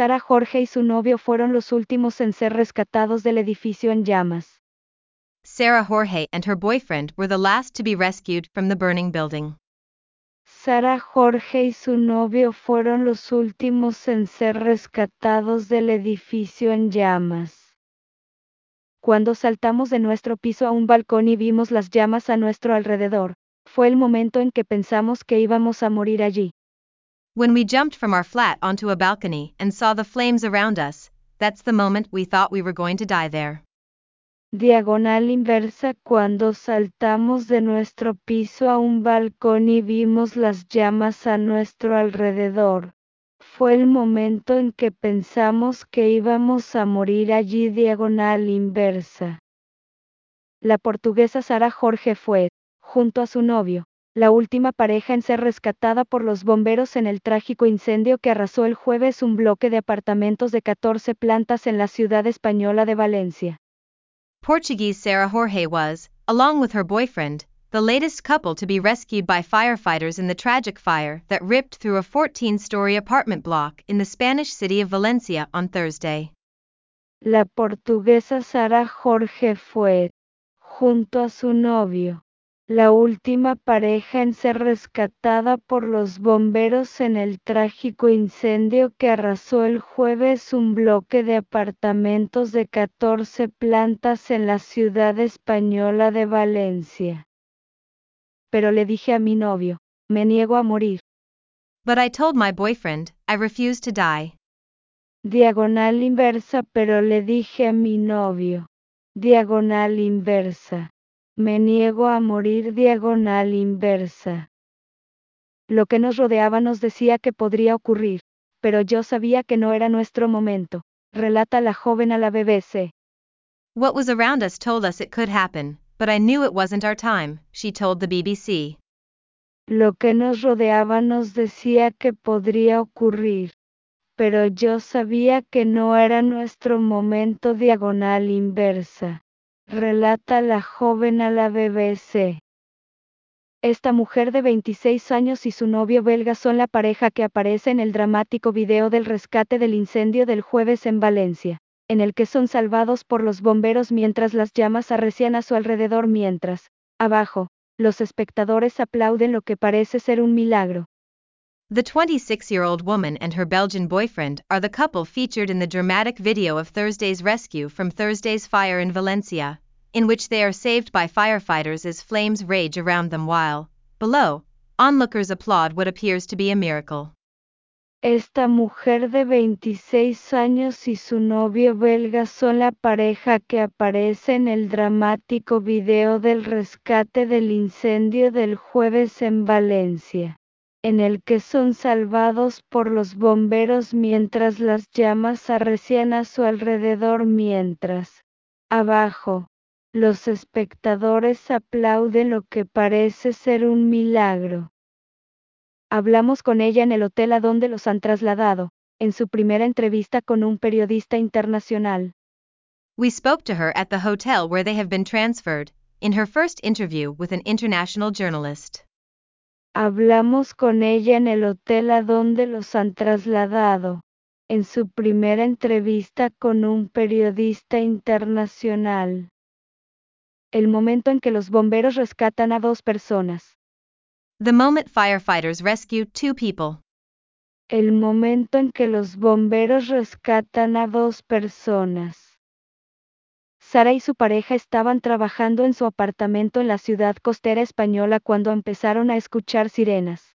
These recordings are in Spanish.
Sara Jorge y su novio fueron los últimos en ser rescatados del edificio en llamas. Sarah Jorge and her boyfriend were the last to be rescued from the burning building. Sara Jorge y su novio fueron los últimos en ser rescatados del edificio en llamas. Cuando saltamos de nuestro piso a un balcón y vimos las llamas a nuestro alrededor, fue el momento en que pensamos que íbamos a morir allí. When we jumped from our flat onto a balcony and saw the flames around us, that's the moment we thought we were going to die there. Diagonal inversa cuando saltamos de nuestro piso a un balcón y vimos las llamas a nuestro alrededor. Fue el momento en que pensamos que íbamos a morir allí diagonal inversa. La portuguesa Sara Jorge fue, junto a su novio, la última pareja en ser rescatada por los bomberos en el trágico incendio que arrasó el jueves un bloque de apartamentos de 14 plantas en la ciudad española de Valencia. Portuguese Sarah Jorge was, along with her boyfriend, the latest couple to be rescued by firefighters in the tragic fire that ripped through a 14 story apartment block in the Spanish city of Valencia on Thursday. La portuguesa Sara Jorge fue, junto a su novio, la última pareja en ser rescatada por los bomberos en el trágico incendio que arrasó el jueves un bloque de apartamentos de 14 plantas en la ciudad española de Valencia. Pero le dije a mi novio, me niego a morir. But I told my boyfriend, I refuse to die. Diagonal inversa, pero le dije a mi novio. Diagonal inversa. Me niego a morir diagonal inversa. Lo que nos rodeaba nos decía que podría ocurrir, pero yo sabía que no era nuestro momento, relata la joven a la BBC. What was around us told us it could happen, but I knew it wasn't our time, she told the BBC. Lo que nos rodeaba nos decía que podría ocurrir, pero yo sabía que no era nuestro momento diagonal inversa relata la joven a la BBC. Esta mujer de 26 años y su novio belga son la pareja que aparece en el dramático video del rescate del incendio del jueves en Valencia, en el que son salvados por los bomberos mientras las llamas arrecian a su alrededor mientras, abajo, los espectadores aplauden lo que parece ser un milagro. The 26 year old woman and her Belgian boyfriend are the couple featured in the dramatic video of Thursday's rescue from Thursday's fire in Valencia, in which they are saved by firefighters as flames rage around them while, below, onlookers applaud what appears to be a miracle. Esta mujer de 26 años y su novio belga son la pareja que aparece en el dramático video del rescate del incendio del jueves en Valencia en el que son salvados por los bomberos mientras las llamas arrecian a su alrededor mientras, abajo, los espectadores aplauden lo que parece ser un milagro. Hablamos con ella en el hotel a donde los han trasladado, en su primera entrevista con un periodista internacional. We spoke to her at the hotel where they have been transferred, in her first interview with an international journalist. Hablamos con ella en el hotel a donde los han trasladado, en su primera entrevista con un periodista internacional. El momento en que los bomberos rescatan a dos personas. The moment firefighters rescue two people. El momento en que los bomberos rescatan a dos personas. Sara y su pareja estaban trabajando en su apartamento en la ciudad costera española cuando empezaron a escuchar sirenas.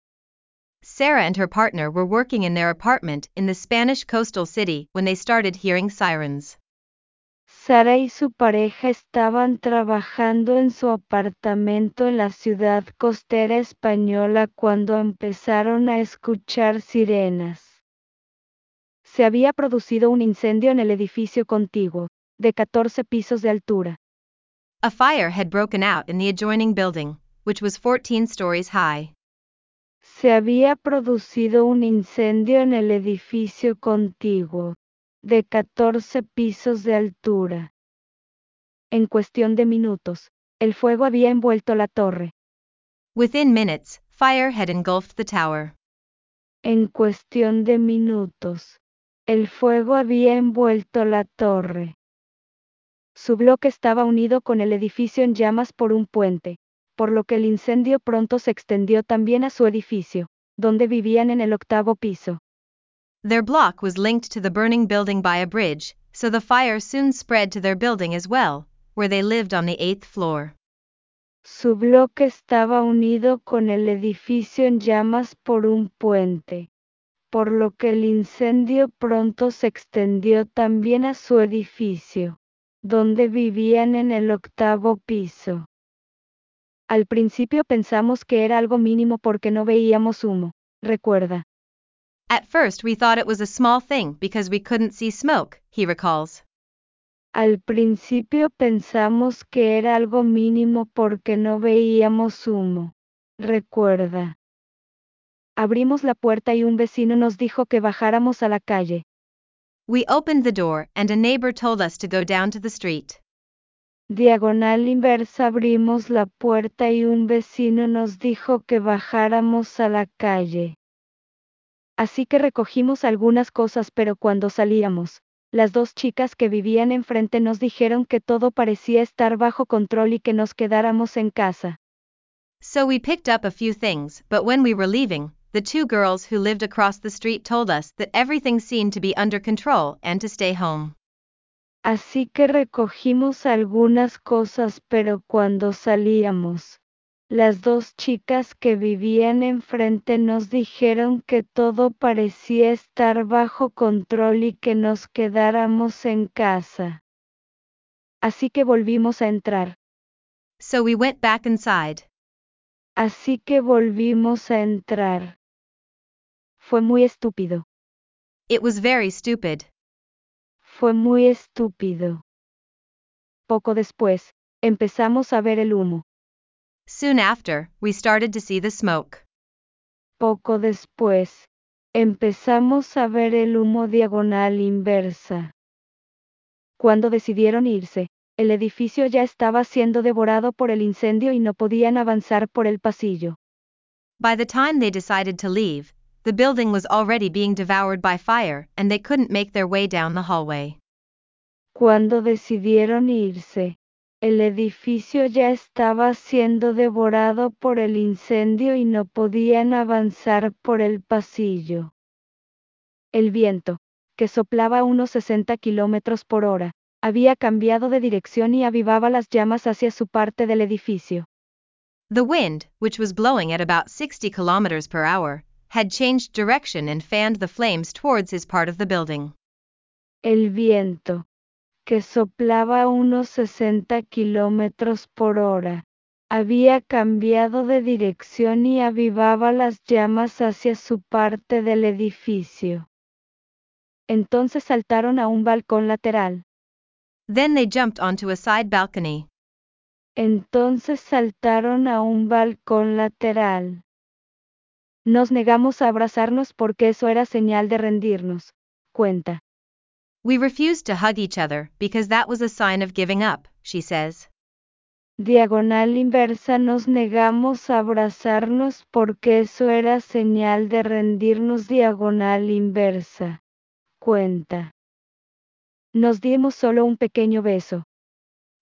Sarah and her partner were working in their apartment in the Spanish coastal city when they started hearing sirens. Sara y su pareja estaban trabajando en su apartamento en la ciudad costera española cuando empezaron a escuchar sirenas. Se había producido un incendio en el edificio contiguo, de 14 pisos de altura. A fire had broken out in the adjoining building, which was 14 stories high. Se había producido un incendio en el edificio contiguo, de 14 pisos de altura. En cuestión de minutos, el fuego había envuelto la torre. Within minutes, fire had engulfed the tower. En cuestión de minutos, El fuego había envuelto la torre. Su bloque estaba unido con el edificio en llamas por un puente, por lo que el incendio pronto se extendió también a su edificio, donde vivían en el octavo piso. Their block was linked to the burning building by a bridge, so the fire soon spread to their building as well, where they lived on the eighth floor. Su bloque estaba unido con el edificio en llamas por un puente, por lo que el incendio pronto se extendió también a su edificio, donde vivían en el octavo piso. Al principio pensamos que era algo mínimo porque no veíamos humo, recuerda. At first we thought it was a small thing because we couldn't see smoke, he recalls. Al principio pensamos que era algo mínimo porque no veíamos humo, recuerda. Abrimos la puerta y un vecino nos dijo que bajáramos a la calle. We opened the door and a neighbor told us to go down to the street. Diagonal inversa abrimos la puerta y un vecino nos dijo que bajáramos a la calle. Así que recogimos algunas cosas pero cuando salíamos, las dos chicas que vivían enfrente nos dijeron que todo parecía estar bajo control y que nos quedáramos en casa. So we picked up a few things, but when we were leaving, the two girls who lived across the street told us that everything seemed to be under control and to stay home. Así que recogimos algunas cosas pero cuando salíamos, las dos chicas que vivían enfrente nos dijeron que todo parecía estar bajo control y que nos quedáramos en casa. Así que volvimos a entrar. So we went back inside. Así que volvimos a entrar. Fue muy estúpido. It was very stupid. Fue muy estúpido. Poco después, empezamos a ver el humo. Soon after, we started to see the smoke. Poco después, empezamos a ver el humo diagonal inversa. Cuando decidieron irse, el edificio ya estaba siendo devorado por el incendio y no podían avanzar por el pasillo. By the time they decided to leave, the building was already being devoured by fire and they couldn't make their way down the hallway. Cuando decidieron irse, el edificio ya estaba siendo devorado por el incendio y no podían avanzar por el pasillo. El viento, que soplaba a unos 60 kilómetros por hora, había cambiado de dirección y avivaba las llamas hacia su parte del edificio. The wind, which was blowing at about 60 kilometers per hour, had changed direction and fanned the flames towards his part of the building. El viento, que soplaba a unos 60 kilómetros por hora, había cambiado de dirección y avivaba las llamas hacia su parte del edificio. Entonces saltaron a un balcón lateral. Then they jumped onto a side balcony. Entonces saltaron a un balcón lateral. Nos negamos a abrazarnos porque eso era señal de rendirnos. Cuenta. We refused to hug each other because that was a sign of giving up, she says. Diagonal inversa nos negamos a abrazarnos porque eso era señal de rendirnos diagonal inversa. Cuenta. Nos dimos solo un pequeño beso.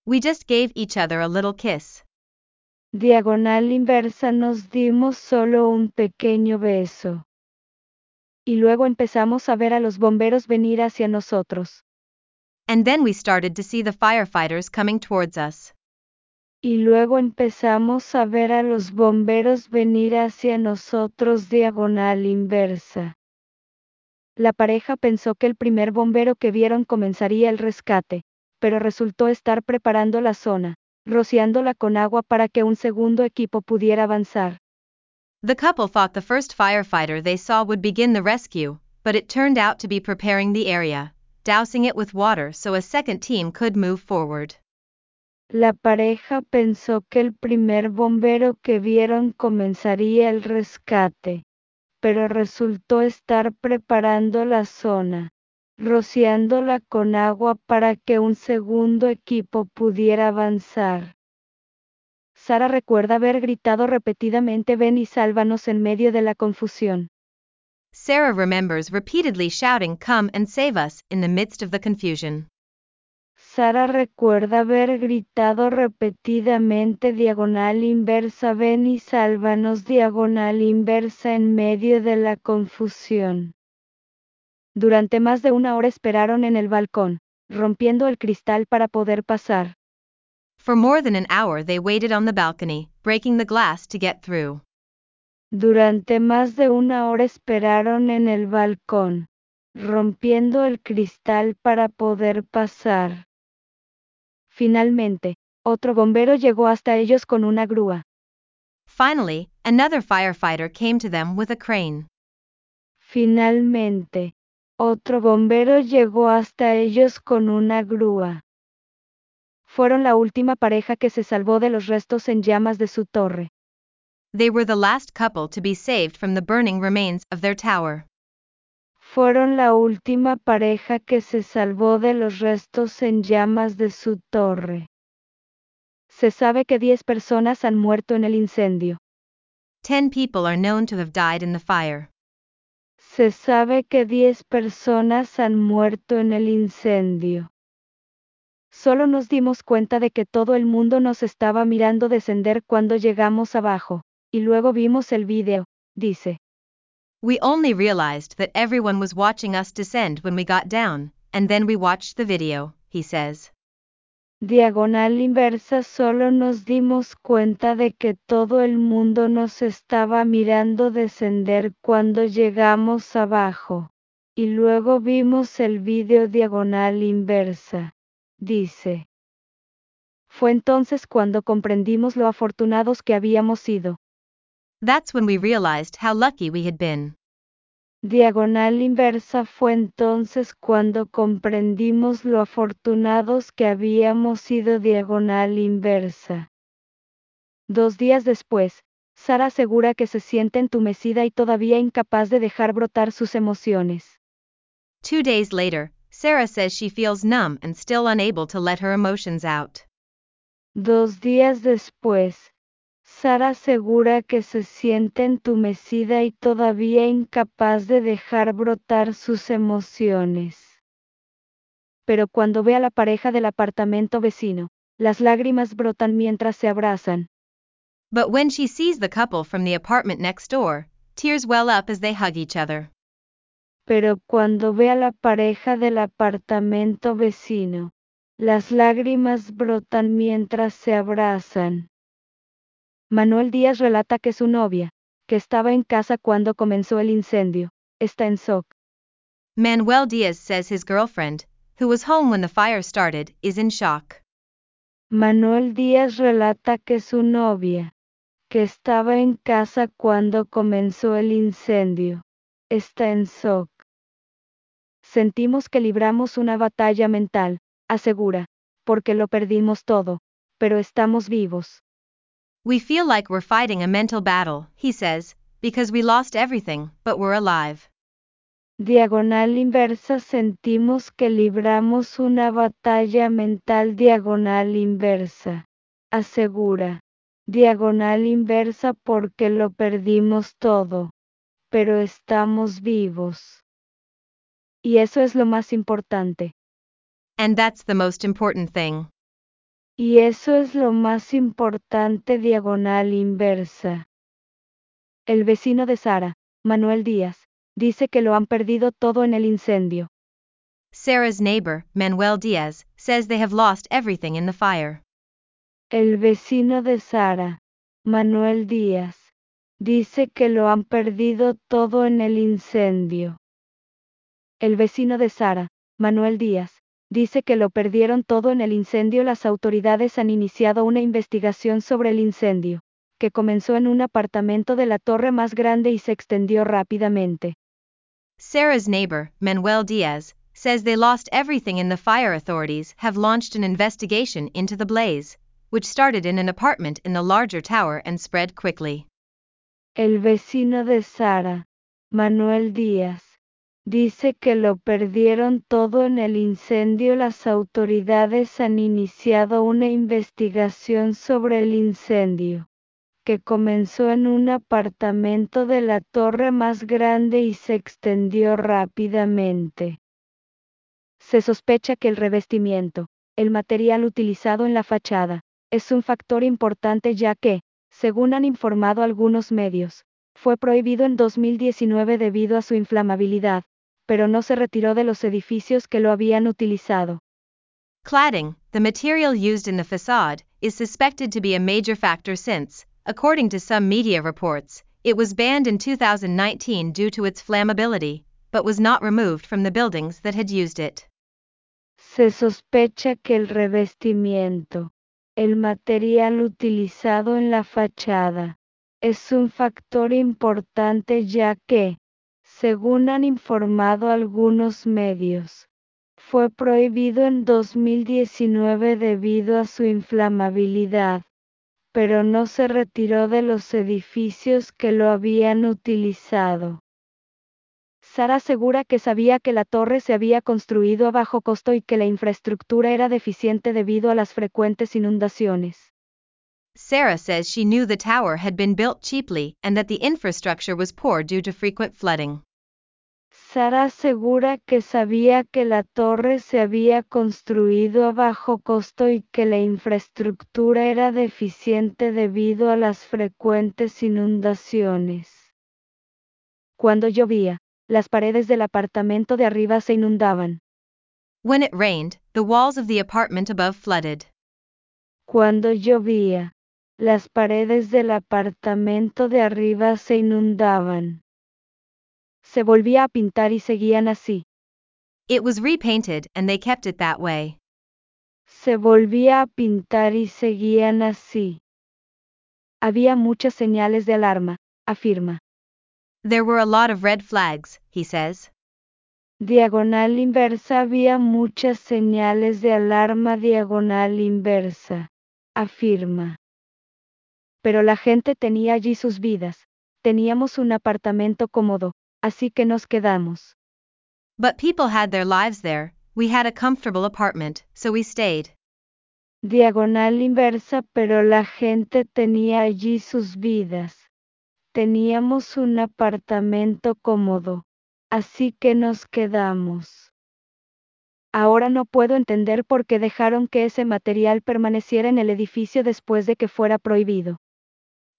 We just gave each other a little kiss. Diagonal inversa nos dimos solo un pequeño beso. Y luego empezamos a ver a los bomberos venir hacia nosotros. And then we started to see the firefighters coming towards us. Y luego empezamos a ver a los bomberos venir hacia nosotros diagonal inversa. La pareja pensó que el primer bombero que vieron comenzaría el rescate, pero resultó estar preparando la zona, rociándola con agua para que un segundo equipo pudiera avanzar. The couple thought the first firefighter they saw would begin the rescue, but it turned out to be preparing the area, dousing it with water so a second team could move forward. La pareja pensó que el primer bombero que vieron comenzaría el rescate, pero resultó estar preparando la zona, rociándola con agua para que un segundo equipo pudiera avanzar. Sara recuerda haber gritado repetidamente ven y sálvanos en medio de la confusión. Sarah remembers repeatedly shouting, Come and save us, in the midst of the confusion. Sara recuerda haber gritado repetidamente diagonal inversa ven y sálvanos diagonal inversa en medio de la confusión. Durante más de una hora esperaron en el balcón, rompiendo el cristal para poder pasar. For more than an hour they waited on the balcony, breaking the glass to get through. Durante más de una hora esperaron en el balcón, rompiendo el cristal para poder pasar. Finalmente, otro bombero llegó hasta ellos con una grúa. Finally, another firefighter came to them with a crane. Finalmente, otro bombero llegó hasta ellos con una grúa. Fueron la última pareja que se salvó de los restos en llamas de su torre. They were the last couple to be saved from the burning remains of their tower. Fueron la última pareja que se salvó de los restos en llamas de su torre. Se sabe que 10 personas han muerto en el incendio. Ten people are known to have died in the fire. Se sabe que 10 personas han muerto en el incendio. Solo nos dimos cuenta de que todo el mundo nos estaba mirando descender cuando llegamos abajo, y luego vimos el video, dice. We only realized that everyone was watching us descend when we got down, and then we watched the video, he says. Diagonal inversa solo nos dimos cuenta de que todo el mundo nos estaba mirando descender cuando llegamos abajo. Y luego vimos el video diagonal inversa. Dice. Fue entonces cuando comprendimos lo afortunados que habíamos sido. That's when we realized how lucky we had been. Diagonal inversa fue entonces cuando comprendimos lo afortunados que habíamos sido diagonal inversa. Dos días después, Sara asegura que se siente entumecida y todavía incapaz de dejar brotar sus emociones. Two days later, Sarah says she feels numb and still unable to let her emotions out. Dos días después, Sara asegura que se siente entumecida y todavía incapaz de dejar brotar sus emociones. Pero cuando ve a la pareja del apartamento vecino, las lágrimas brotan mientras se abrazan. But when she sees the couple from the apartment next door, tears well up as they hug each other. Pero cuando ve a la pareja del apartamento vecino, las lágrimas brotan mientras se abrazan. Manuel Díaz relata que su novia, que estaba en casa cuando comenzó el incendio, está en shock. Manuel Diaz says his girlfriend, who was home when the fire started, is in shock. Manuel Díaz relata que su novia, que estaba en casa cuando comenzó el incendio, está en shock. Sentimos que libramos una batalla mental, asegura, porque lo perdimos todo, pero estamos vivos. We feel like we're fighting a mental battle, he says, because we lost everything, but we're alive. Diagonal inversa sentimos que libramos una batalla mental diagonal inversa. Asegura. Diagonal inversa porque lo perdimos todo. Pero estamos vivos. Y eso es lo más importante. And that's the most important thing. Y eso es lo más importante diagonal inversa. El vecino de Sara, Manuel Díaz, dice que lo han perdido todo en el incendio. Sarah's neighbor, Manuel Diaz, says they have lost everything in the fire. El vecino de Sara, Manuel Díaz, dice que lo han perdido todo en el incendio. El vecino de Sara, Manuel Díaz, dice que lo perdieron todo en el incendio. Las autoridades han iniciado una investigación sobre el incendio, que comenzó en un apartamento de la torre más grande y se extendió rápidamente. Sarah's neighbor, Manuel Diaz, says they lost everything in the fire. Authorities have launched an investigation into the blaze, which started in an apartment in the larger tower and spread quickly. El vecino de Sara, Manuel Díaz, dice que lo perdieron todo en el incendio. Las autoridades han iniciado una investigación sobre el incendio, que comenzó en un apartamento de la torre más grande y se extendió rápidamente. Se sospecha que el revestimiento, el material utilizado en la fachada, es un factor importante ya que, según han informado algunos medios, fue prohibido en 2019 debido a su inflamabilidad, pero no se retiró de los edificios que lo habían utilizado. Cladding, the material used in the facade, is suspected to be a major factor since, according to some media reports, it was banned in 2019 due to its flammability, but was not removed from the buildings that had used it. Se sospecha que el revestimiento, el material utilizado en la fachada, es un factor importante ya que, según han informado algunos medios, fue prohibido en 2019 debido a su inflamabilidad, pero no se retiró de los edificios que lo habían utilizado. Sara asegura que sabía que la torre se había construido a bajo costo y que la infraestructura era deficiente debido a las frecuentes inundaciones. Sarah says she knew the tower had been built cheaply and that the infrastructure was poor due to frequent flooding. Sara asegura que sabía que la torre se había construido a bajo costo y que la infraestructura era deficiente debido a las frecuentes inundaciones. Cuando llovía, las paredes del apartamento de arriba se inundaban. When it rained, the walls of the apartment above flooded. Cuando llovía, las paredes del apartamento de arriba se inundaban. Se volvía a pintar y seguían así. It was repainted and they kept it that way. Se volvía a pintar y seguían así. Había muchas señales de alarma, afirma. There were a lot of red flags, he says. Diagonal inversa había muchas señales de alarma diagonal inversa, afirma. Pero la gente tenía allí sus vidas. Teníamos un apartamento cómodo, así que nos quedamos. But people had their lives there, we had a comfortable apartment, so we stayed. Diagonal inversa, pero la gente tenía allí sus vidas. Teníamos un apartamento cómodo, así que nos quedamos. Ahora no puedo entender por qué dejaron que ese material permaneciera en el edificio después de que fuera prohibido.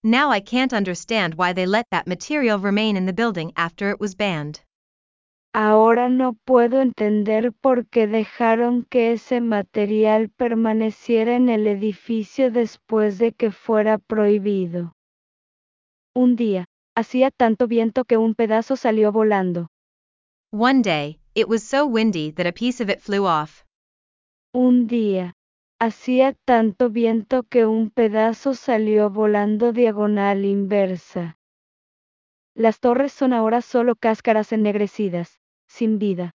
Now I can't understand why they let that material remain in the building after it was banned. Ahora no puedo entender por qué dejaron que ese material permaneciera en el edificio después de que fuera prohibido. Un día, hacía tanto viento que un pedazo salió volando. One day, it was so windy that a piece of it flew off. Un día, hacía tanto viento que un pedazo salió volando diagonal inversa. Las torres son ahora solo cáscaras ennegrecidas, sin vida.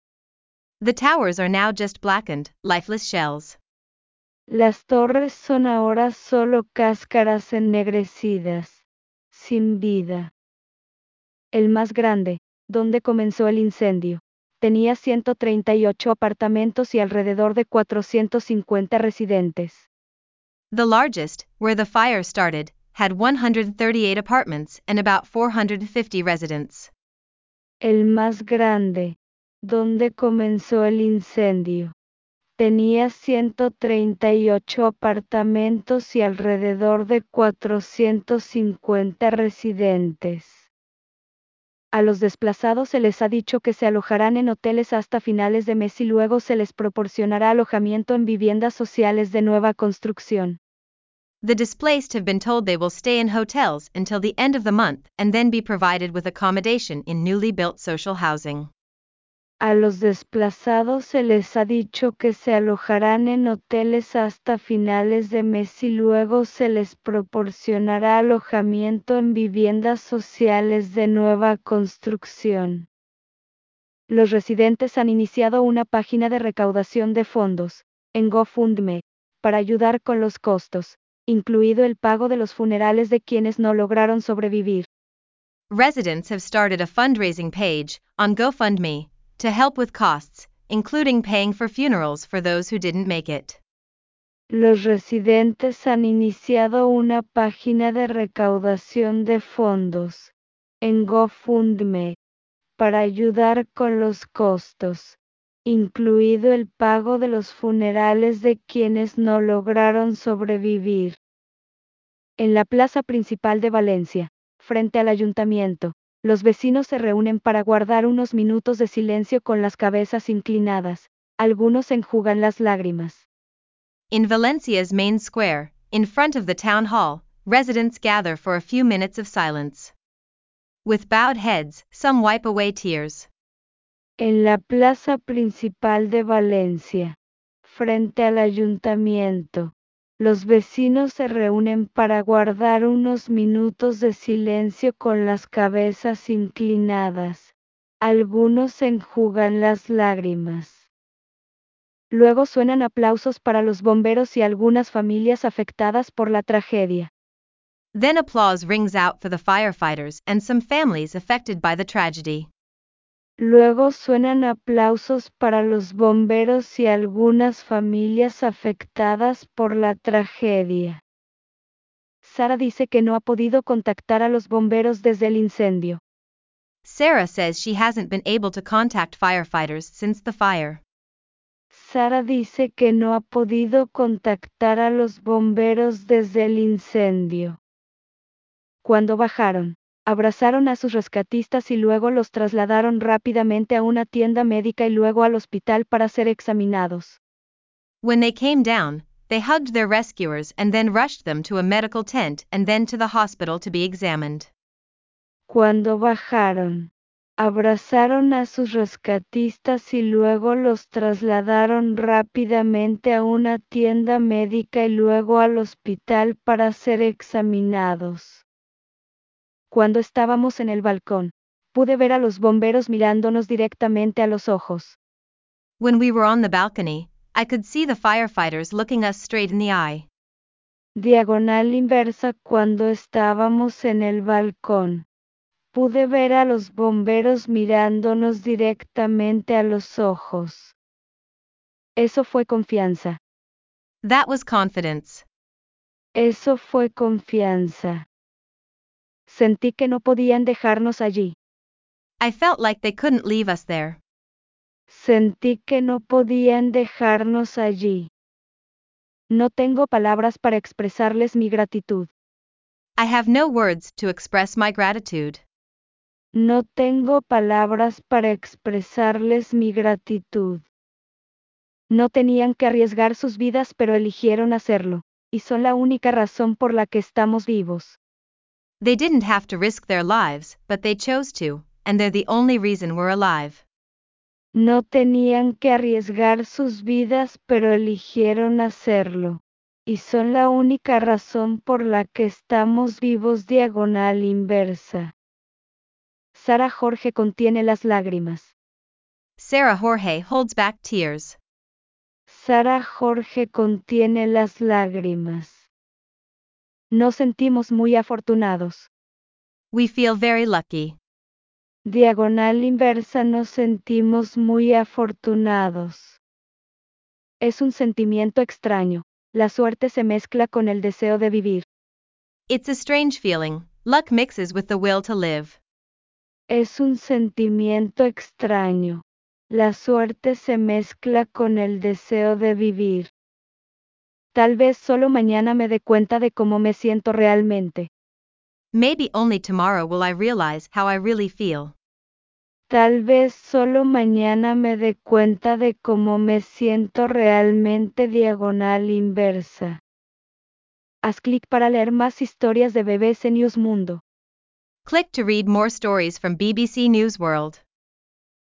The towers are now just blackened, lifeless shells. Las torres son ahora solo cáscaras ennegrecidas sin vida. El más grande, donde comenzó el incendio, tenía 138 apartamentos y alrededor de 450 residentes. The largest, where the fire started, had 138 apartments and about 450 residents. El más grande, donde comenzó el incendio, tenía 138 apartamentos y alrededor de 450 residentes. A los desplazados se les ha dicho que se alojarán en hoteles hasta finales de mes y luego se les proporcionará alojamiento en viviendas sociales de nueva construcción. The displaced have been told they will stay in hotels until the end of the month and then be provided with accommodation in newly built social housing. A los desplazados se les ha dicho que se alojarán en hoteles hasta finales de mes y luego se les proporcionará alojamiento en viviendas sociales de nueva construcción. Los residentes han iniciado una página de recaudación de fondos, en GoFundMe, para ayudar con los costos, incluido el pago de los funerales de quienes no lograron sobrevivir. Residents have started a fundraising page on GoFundMe to help with costs, including paying for funerals for those who didn't make it. los residentes han iniciado una página de recaudación de fondos en GoFundMe para ayudar con los costos, incluido el pago de los funerales de quienes no lograron sobrevivir. En la plaza principal de Valencia, frente al ayuntamiento, los vecinos se reúnen para guardar unos minutos de silencio con las cabezas inclinadas, algunos enjugan las lágrimas. In Valencia's main square, in front of the town hall, residents gather for a few minutes of silence. With bowed heads, some wipe away tears. En la plaza principal de Valencia, frente al ayuntamiento, los vecinos se reúnen para guardar unos minutos de silencio con las cabezas inclinadas. Algunos enjugan las lágrimas. Luego suenan aplausos para los bomberos y algunas familias afectadas por la tragedia. Then applause rings out for the firefighters and some families affected by the tragedy. Luego suenan aplausos para los bomberos y algunas familias afectadas por la tragedia. Sara dice que no ha podido contactar a los bomberos desde el incendio. Sarah says she hasn't been able to contact firefighters since the fire. Sara dice que no ha podido contactar a los bomberos desde el incendio. Cuando bajaron, abrazaron a sus rescatistas y luego los trasladaron rápidamente a una tienda médica y luego al hospital para ser examinados. When they came down, they hugged their rescuers and then rushed them to a medical tent and then to the hospital to be examined. Cuando bajaron, abrazaron a sus rescatistas y luego los trasladaron rápidamente a una tienda médica y luego al hospital para ser examinados. Cuando estábamos en el balcón, pude ver a los bomberos mirándonos directamente a los ojos. When we were on the balcony, I could see the firefighters looking us straight in the eye. Diagonal inversa cuando estábamos en el balcón pude ver a los bomberos mirándonos directamente a los ojos. Eso fue confianza. That was confidence. Eso fue confianza. Sentí que no podían dejarnos allí. I felt like they couldn't leave us there. Sentí que no podían dejarnos allí. No tengo palabras para expresarles mi gratitud. I have no words to express my gratitude. No tengo palabras para expresarles mi gratitud. No tenían que arriesgar sus vidas pero eligieron hacerlo, y son la única razón por la que estamos vivos. They didn't have to risk their lives, but they chose to, and they're the only reason we're alive. No tenían que arriesgar sus vidas pero eligieron hacerlo, y son la única razón por la que estamos vivos diagonal inversa. Sara Jorge contiene las lágrimas. Sarah Jorge holds back tears. Sara Jorge contiene las lágrimas. Nos sentimos muy afortunados. We feel very lucky. Diagonal inversa nos sentimos muy afortunados. Es un sentimiento extraño. La suerte se mezcla con el deseo de vivir. It's a strange feeling. Luck mixes with the will to live. Es un sentimiento extraño. La suerte se mezcla con el deseo de vivir. Tal vez solo mañana me dé cuenta de cómo me siento realmente. Maybe only tomorrow will I realize how I really feel. Tal vez solo mañana me dé cuenta de cómo me siento realmente diagonal inversa. Haz clic para leer más historias de bebés en News Mundo. Click to read more stories from BBC News World.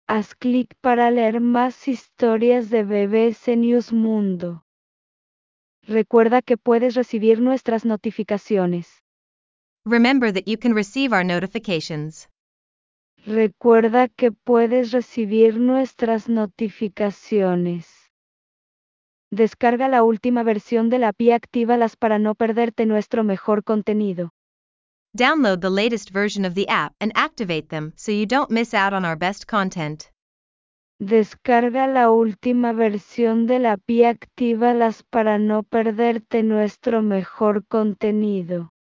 Haz clic para leer más historias de bebés en News Mundo. Recuerda que puedes recibir nuestras notificaciones. Remember that you can receive our notifications. Recuerda que puedes recibir nuestras notificaciones. Descarga la última versión de la API y actívalas para no perderte nuestro mejor contenido. Download the latest version of the app and activate them so you don't miss out on our best content. Descarga la última versión de la API actívalas para no perderte nuestro mejor contenido.